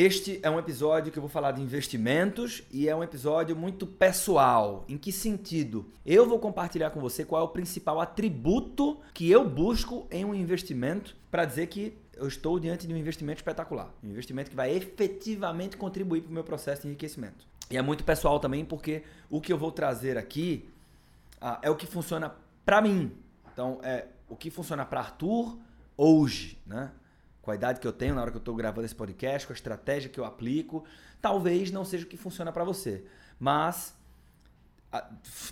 Este é um episódio que eu vou falar de investimentos e é um episódio muito pessoal. Em que sentido? Eu vou compartilhar com você qual é o principal atributo que eu busco em um investimento para dizer que eu estou diante de um investimento espetacular. Um investimento que vai efetivamente contribuir para o meu processo de enriquecimento. E é muito pessoal também porque o que eu vou trazer aqui ah, é o que funciona para mim. Então, é o que funciona para Arthur hoje, né? Com a idade que eu tenho na hora que eu estou gravando esse podcast, com a estratégia que eu aplico, talvez não seja o que funciona para você. Mas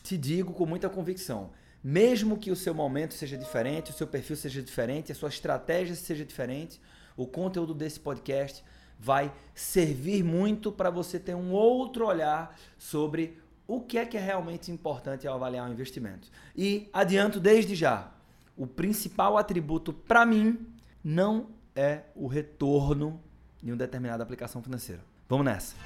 te digo com muita convicção, mesmo que o seu momento seja diferente, o seu perfil seja diferente, a sua estratégia seja diferente, o conteúdo desse podcast vai servir muito para você ter um outro olhar sobre o que é que é realmente importante ao avaliar um investimento. E adianto desde já, o principal atributo para mim não é o retorno de uma determinada aplicação financeira. Vamos nessa.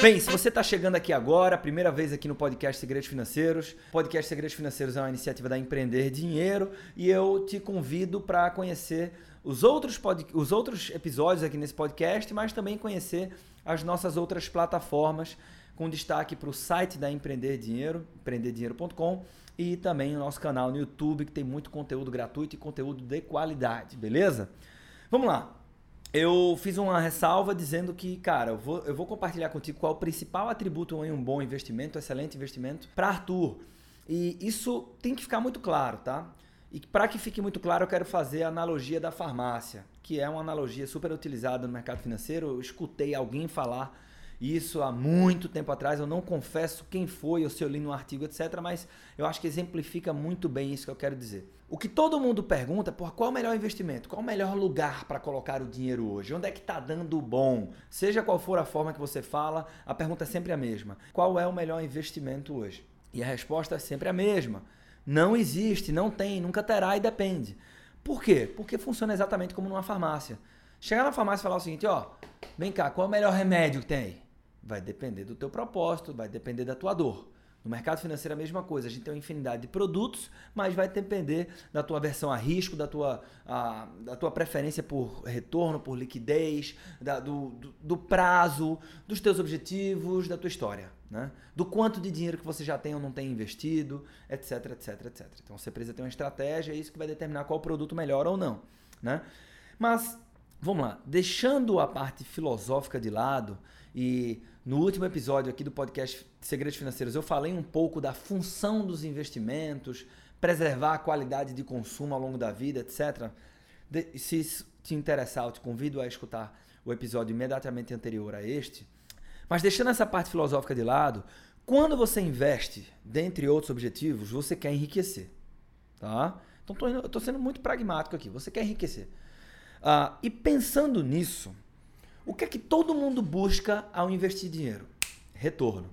Bem, se você está chegando aqui agora, primeira vez aqui no podcast Segredos Financeiros, podcast Segredos Financeiros é uma iniciativa da Empreender Dinheiro e eu te convido para conhecer os outros, pod... os outros episódios aqui nesse podcast, mas também conhecer as nossas outras plataformas, com destaque para o site da Empreender Dinheiro, empreenderdinheiro.com, e também o nosso canal no YouTube, que tem muito conteúdo gratuito e conteúdo de qualidade, beleza? Vamos lá eu fiz uma ressalva dizendo que, cara, eu vou, eu vou compartilhar contigo qual o principal atributo em um bom investimento, um excelente investimento para Arthur. E isso tem que ficar muito claro, tá? E para que fique muito claro, eu quero fazer a analogia da farmácia, que é uma analogia super utilizada no mercado financeiro. Eu escutei alguém falar isso há muito tempo atrás. Eu não confesso quem foi ou se eu li no artigo, etc. Mas eu acho que exemplifica muito bem isso que eu quero dizer. O que todo mundo pergunta, por qual é o melhor investimento? Qual é o melhor lugar para colocar o dinheiro hoje? Onde é que está dando bom? Seja qual for a forma que você fala, a pergunta é sempre a mesma. Qual é o melhor investimento hoje? E a resposta é sempre a mesma. Não existe, não tem, nunca terá e depende. Por quê? Porque funciona exatamente como numa farmácia. Chegar na farmácia e falar o seguinte, ó, vem cá, qual é o melhor remédio que tem? Vai depender do teu propósito, vai depender da tua dor. No mercado financeiro é a mesma coisa. A gente tem uma infinidade de produtos, mas vai depender da tua versão a risco, da tua, a, da tua preferência por retorno, por liquidez, da, do, do, do, prazo, dos teus objetivos, da tua história. Né? Do quanto de dinheiro que você já tem ou não tem investido, etc, etc, etc. Então você precisa ter uma estratégia, é isso que vai determinar qual produto melhor ou não. Né? Mas, vamos lá, deixando a parte filosófica de lado e no último episódio aqui do podcast Segredos Financeiros, eu falei um pouco da função dos investimentos, preservar a qualidade de consumo ao longo da vida, etc. De, se te interessar, eu te convido a escutar o episódio imediatamente anterior a este. Mas deixando essa parte filosófica de lado, quando você investe, dentre outros objetivos, você quer enriquecer. Tá? Então eu estou sendo muito pragmático aqui. Você quer enriquecer. Uh, e pensando nisso, o que é que todo mundo busca ao investir dinheiro? Retorno.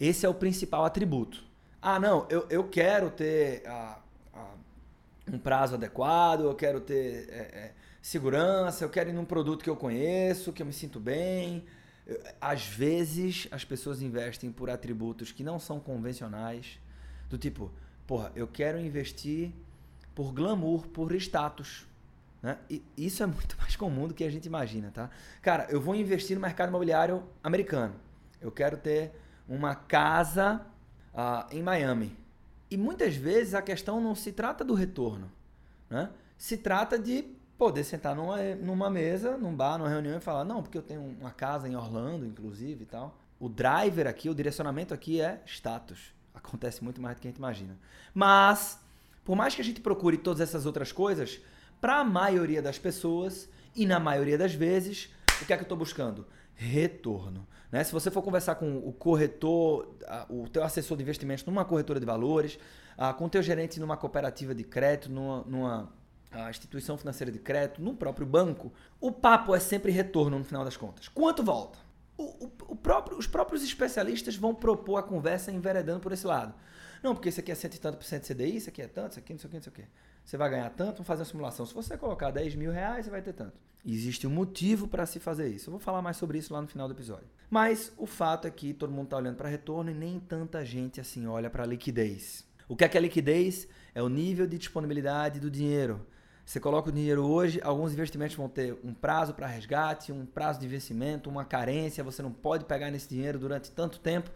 Esse é o principal atributo. Ah, não, eu, eu quero ter um prazo adequado, eu quero ter é, é, segurança, eu quero ir num produto que eu conheço, que eu me sinto bem. Às vezes as pessoas investem por atributos que não são convencionais, do tipo, porra, eu quero investir por glamour, por status. Né? E isso é muito mais comum do que a gente imagina, tá? Cara, eu vou investir no mercado imobiliário americano. Eu quero ter uma casa uh, em Miami. E muitas vezes a questão não se trata do retorno, né? Se trata de poder sentar numa, numa mesa, num bar, numa reunião e falar, não, porque eu tenho uma casa em Orlando, inclusive e tal. O driver aqui, o direcionamento aqui é status. Acontece muito mais do que a gente imagina. Mas, por mais que a gente procure todas essas outras coisas, para a maioria das pessoas e na maioria das vezes, o que é que eu estou buscando? Retorno. Né? Se você for conversar com o corretor, o teu assessor de investimentos numa corretora de valores, com o teu gerente numa cooperativa de crédito, numa, numa instituição financeira de crédito, no próprio banco, o papo é sempre retorno no final das contas. Quanto volta? O, o, o próprio, os próprios especialistas vão propor a conversa enveredando por esse lado. Não, porque isso aqui é cento e tanto por cento CDI, isso aqui é tanto, isso aqui não sei o que, não sei o que você vai ganhar tanto, vamos fazer uma simulação. Se você colocar 10 mil reais, você vai ter tanto. Existe um motivo para se fazer isso. Eu vou falar mais sobre isso lá no final do episódio. Mas o fato é que todo mundo está olhando para retorno e nem tanta gente assim olha para liquidez. O que é que é liquidez? é o nível de disponibilidade do dinheiro. Você coloca o dinheiro hoje, alguns investimentos vão ter um prazo para resgate, um prazo de investimento, uma carência, você não pode pegar nesse dinheiro durante tanto tempo.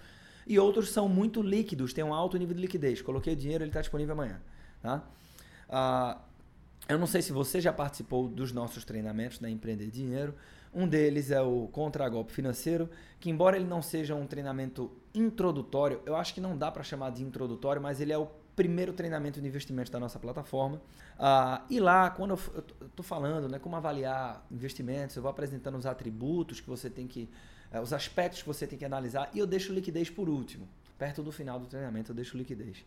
E outros são muito líquidos, têm um alto nível de liquidez. Coloquei o dinheiro, ele está disponível amanhã. Tá? Ah, eu não sei se você já participou dos nossos treinamentos da Empreender Dinheiro. Um deles é o Contra-Golpe Financeiro, que embora ele não seja um treinamento introdutório, eu acho que não dá para chamar de introdutório, mas ele é o primeiro treinamento de investimento da nossa plataforma. Ah, e lá, quando eu estou falando né, como avaliar investimentos, eu vou apresentando os atributos que você tem que. Eh, os aspectos que você tem que analisar e eu deixo liquidez por último. Perto do final do treinamento, eu deixo liquidez.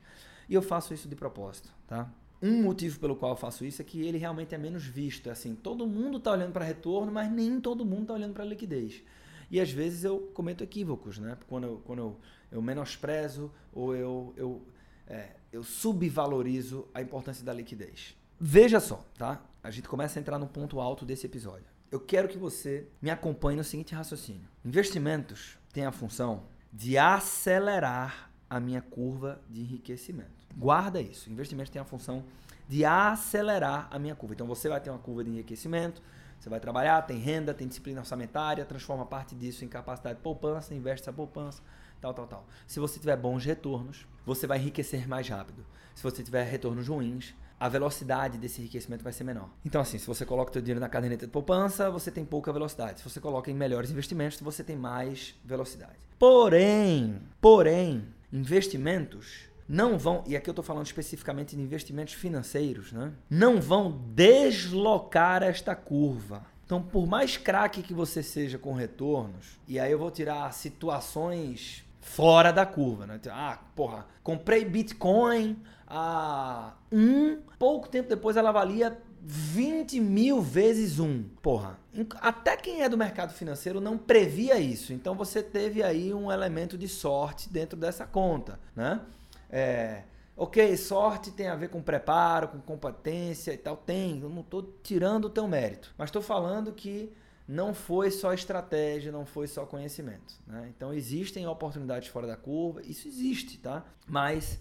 E eu faço isso de propósito, tá? Um motivo pelo qual eu faço isso é que ele realmente é menos visto. É assim, todo mundo está olhando para retorno, mas nem todo mundo está olhando para liquidez. E às vezes eu cometo equívocos, né? Quando eu, quando eu, eu menosprezo ou eu, eu é, eu subvalorizo a importância da liquidez. Veja só, tá? A gente começa a entrar no ponto alto desse episódio. Eu quero que você me acompanhe no seguinte raciocínio: investimentos têm a função de acelerar a minha curva de enriquecimento. Guarda isso. Investimentos têm a função de acelerar a minha curva. Então você vai ter uma curva de enriquecimento, você vai trabalhar, tem renda, tem disciplina orçamentária, transforma parte disso em capacidade de poupança, investe essa poupança, tal, tal, tal. Se você tiver bons retornos, você vai enriquecer mais rápido. Se você tiver retornos ruins, a velocidade desse enriquecimento vai ser menor. Então, assim, se você coloca o seu dinheiro na caderneta de poupança, você tem pouca velocidade. Se você coloca em melhores investimentos, você tem mais velocidade. Porém, porém, investimentos não vão, e aqui eu estou falando especificamente de investimentos financeiros, né? Não vão deslocar esta curva. Então, por mais craque que você seja com retornos, e aí eu vou tirar situações fora da curva, né? Ah, porra, comprei Bitcoin a um, pouco tempo depois ela valia 20 mil vezes um. Porra, até quem é do mercado financeiro não previa isso. Então você teve aí um elemento de sorte dentro dessa conta, né? É, ok, sorte tem a ver com preparo, com competência e tal. Tem, eu não estou tirando o teu mérito, mas estou falando que não foi só estratégia, não foi só conhecimento. Né? Então existem oportunidades fora da curva, isso existe, tá? Mas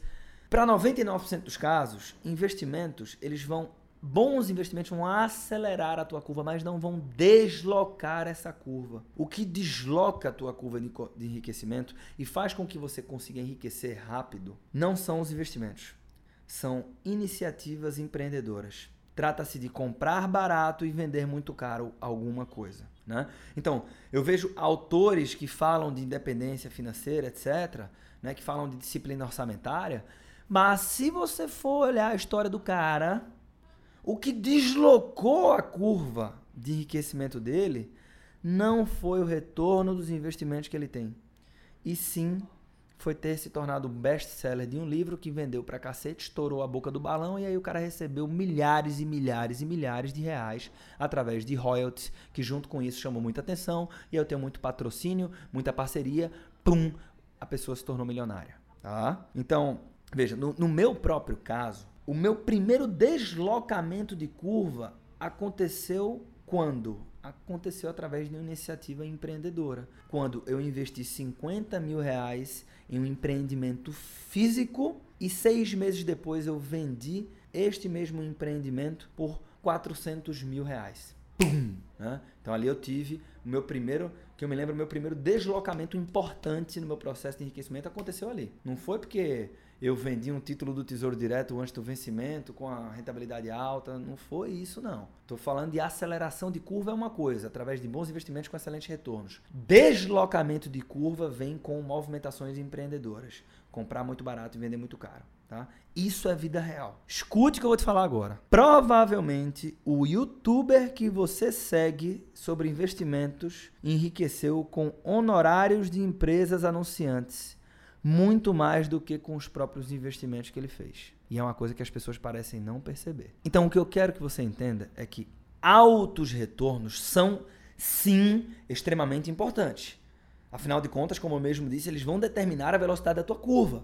para 99% dos casos, investimentos eles vão bons investimentos vão acelerar a tua curva, mas não vão deslocar essa curva. O que desloca a tua curva de enriquecimento e faz com que você consiga enriquecer rápido não são os investimentos, são iniciativas empreendedoras. Trata-se de comprar barato e vender muito caro alguma coisa. Né? Então, eu vejo autores que falam de independência financeira, etc., né, que falam de disciplina orçamentária, mas se você for olhar a história do cara, o que deslocou a curva de enriquecimento dele não foi o retorno dos investimentos que ele tem, e sim foi ter se tornado best-seller de um livro que vendeu pra cacete, estourou a boca do balão e aí o cara recebeu milhares e milhares e milhares de reais através de royalties, que junto com isso chamou muita atenção e eu tenho muito patrocínio, muita parceria, pum, a pessoa se tornou milionária, tá? Então, veja, no, no meu próprio caso, o meu primeiro deslocamento de curva aconteceu quando? Aconteceu através de uma iniciativa empreendedora. Quando eu investi 50 mil reais em um empreendimento físico e seis meses depois eu vendi este mesmo empreendimento por 400 mil reais. Pum! Né? Então ali eu tive o meu primeiro, que eu me lembro, o meu primeiro deslocamento importante no meu processo de enriquecimento aconteceu ali. Não foi porque eu vendi um título do Tesouro Direto antes do vencimento com a rentabilidade alta. Não foi isso, não. Estou falando de aceleração de curva é uma coisa, através de bons investimentos com excelentes retornos. Deslocamento de curva vem com movimentações empreendedoras. Comprar muito barato e vender muito caro. Tá? Isso é vida real. Escute o que eu vou te falar agora. Provavelmente o youtuber que você segue sobre investimentos enriqueceu com honorários de empresas anunciantes muito mais do que com os próprios investimentos que ele fez. E é uma coisa que as pessoas parecem não perceber. Então, o que eu quero que você entenda é que altos retornos são, sim, extremamente importantes. Afinal de contas, como eu mesmo disse, eles vão determinar a velocidade da tua curva.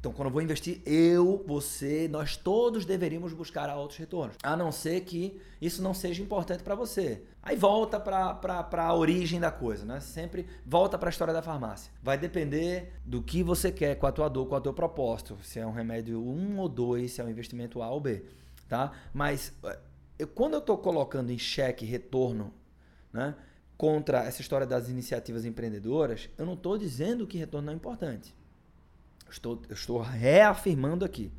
Então, quando eu vou investir, eu, você, nós todos deveríamos buscar altos retornos. A não ser que isso não seja importante para você. Aí volta para a origem da coisa, né? Sempre volta para a história da farmácia. Vai depender do que você quer com a tua dor, com o teu propósito. Se é um remédio 1 ou 2, se é um investimento A ou B, tá? Mas eu, quando eu estou colocando em xeque retorno, né? Contra essa história das iniciativas empreendedoras, eu não estou dizendo que retorno não é importante. Estou, estou reafirmando aqui.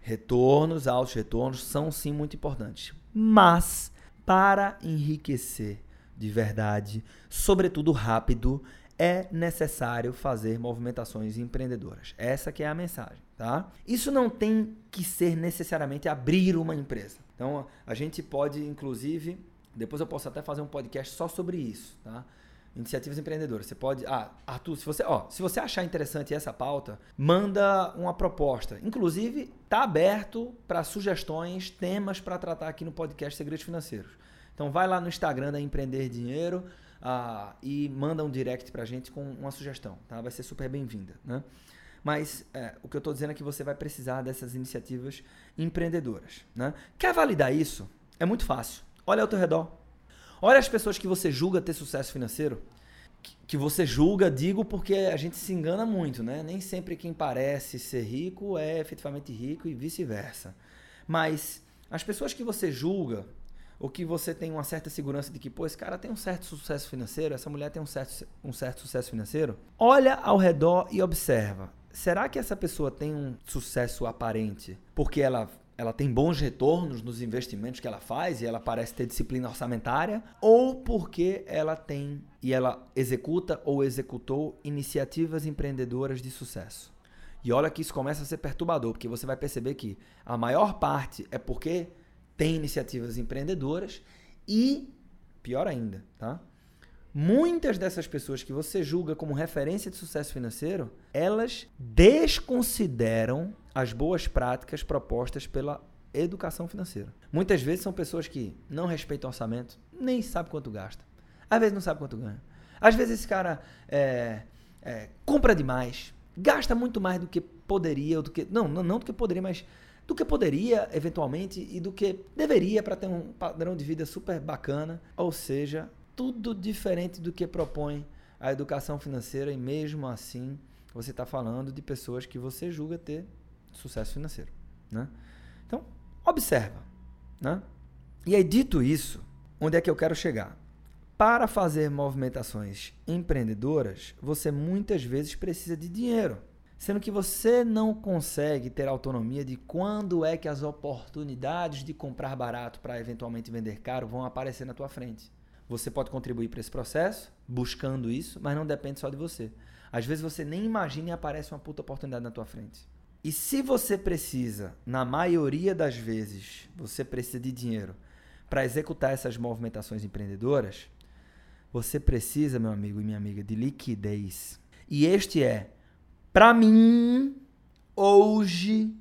Retornos, altos retornos são sim muito importantes. Mas, para enriquecer de verdade, sobretudo rápido, é necessário fazer movimentações empreendedoras. Essa que é a mensagem, tá? Isso não tem que ser necessariamente abrir uma empresa. Então, a gente pode, inclusive, depois eu posso até fazer um podcast só sobre isso, tá? Iniciativas empreendedoras. Você pode. Ah, Arthur, se você, ó, se você achar interessante essa pauta, manda uma proposta. Inclusive, tá aberto para sugestões, temas para tratar aqui no podcast Segredos Financeiros. Então vai lá no Instagram da Empreender Dinheiro ah, e manda um direct para a gente com uma sugestão, tá? Vai ser super bem-vinda, né? Mas é, o que eu estou dizendo é que você vai precisar dessas iniciativas empreendedoras. Né? Quer validar isso? É muito fácil. Olha ao teu redor. Olha as pessoas que você julga ter sucesso financeiro. Que você julga, digo, porque a gente se engana muito, né? Nem sempre quem parece ser rico é efetivamente rico e vice-versa. Mas as pessoas que você julga, ou que você tem uma certa segurança de que, pô, esse cara tem um certo sucesso financeiro, essa mulher tem um certo, um certo sucesso financeiro, olha ao redor e observa. Será que essa pessoa tem um sucesso aparente porque ela ela tem bons retornos nos investimentos que ela faz e ela parece ter disciplina orçamentária, ou porque ela tem e ela executa ou executou iniciativas empreendedoras de sucesso. E olha que isso começa a ser perturbador, porque você vai perceber que a maior parte é porque tem iniciativas empreendedoras e, pior ainda, tá? Muitas dessas pessoas que você julga como referência de sucesso financeiro, elas desconsideram as boas práticas propostas pela educação financeira. Muitas vezes são pessoas que não respeitam orçamento, nem sabem quanto gasta. Às vezes não sabe quanto ganha. Às vezes esse cara é, é, compra demais, gasta muito mais do que poderia, ou do que não, não, não do que poderia, mas do que poderia eventualmente e do que deveria para ter um padrão de vida super bacana. Ou seja, tudo diferente do que propõe a educação financeira e mesmo assim você está falando de pessoas que você julga ter sucesso financeiro, né? Então, observa, né? E aí, dito isso, onde é que eu quero chegar? Para fazer movimentações empreendedoras, você muitas vezes precisa de dinheiro, sendo que você não consegue ter autonomia de quando é que as oportunidades de comprar barato para eventualmente vender caro vão aparecer na tua frente. Você pode contribuir para esse processo, buscando isso, mas não depende só de você. Às vezes você nem imagina e aparece uma puta oportunidade na tua frente. E se você precisa, na maioria das vezes, você precisa de dinheiro para executar essas movimentações empreendedoras, você precisa, meu amigo e minha amiga, de liquidez. E este é, para mim, hoje,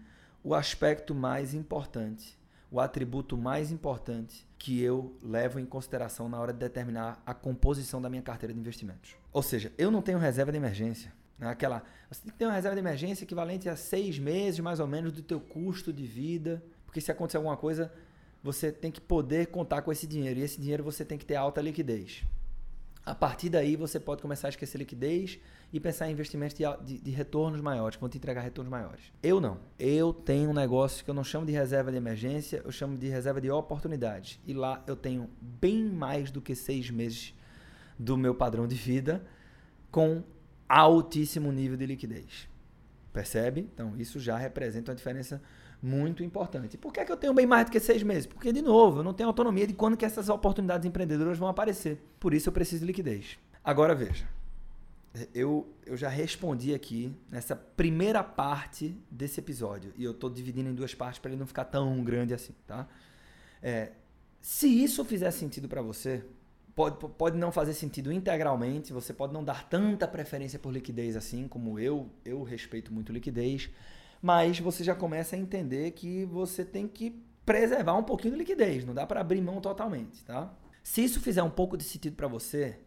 o aspecto mais importante, o atributo mais importante que eu levo em consideração na hora de determinar a composição da minha carteira de investimentos. Ou seja, eu não tenho reserva de emergência. Né? Aquela, você tem que ter uma reserva de emergência equivalente a seis meses, mais ou menos, do teu custo de vida. Porque se acontecer alguma coisa, você tem que poder contar com esse dinheiro. E esse dinheiro você tem que ter alta liquidez. A partir daí, você pode começar a esquecer liquidez e pensar em investimentos de, de, de, retornos maiores, que vão te entregar retornos maiores. Eu não. Eu tenho um negócio que eu não chamo de reserva de emergência, eu chamo de reserva de oportunidade. E lá eu tenho bem mais do que seis meses do meu padrão de vida com altíssimo nível de liquidez. Percebe? Então, isso já representa uma diferença muito importante. Por que, é que eu tenho bem mais do que seis meses? Porque, de novo, eu não tenho autonomia de quando que essas oportunidades empreendedoras vão aparecer. Por isso eu preciso de liquidez. Agora veja, eu, eu já respondi aqui nessa primeira parte desse episódio. E eu estou dividindo em duas partes para ele não ficar tão grande assim, tá? É, se isso fizer sentido para você, pode, pode não fazer sentido integralmente, você pode não dar tanta preferência por liquidez assim, como eu, eu respeito muito liquidez, mas você já começa a entender que você tem que preservar um pouquinho de liquidez, não dá para abrir mão totalmente, tá? Se isso fizer um pouco de sentido para você,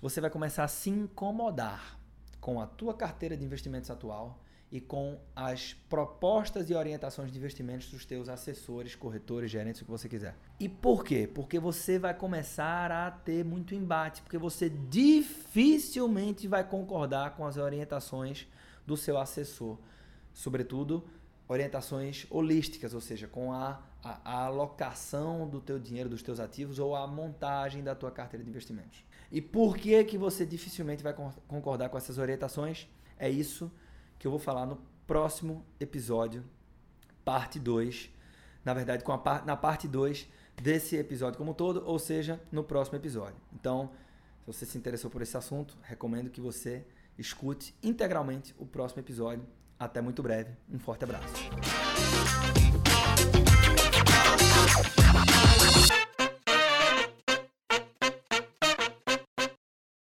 você vai começar a se incomodar com a tua carteira de investimentos atual e com as propostas e orientações de investimentos dos teus assessores, corretores, gerentes, o que você quiser. E por quê? Porque você vai começar a ter muito embate, porque você dificilmente vai concordar com as orientações do seu assessor, sobretudo orientações holísticas, ou seja, com a, a, a, alocação do teu dinheiro, dos teus ativos ou a montagem da tua carteira de investimentos. E por que que você dificilmente vai concordar com essas orientações? É isso que eu vou falar no próximo episódio, parte 2. Na verdade, com a, na parte 2 desse episódio como um todo, ou seja, no próximo episódio. Então, se você se interessou por esse assunto, recomendo que você escute integralmente o próximo episódio até muito breve. Um forte abraço.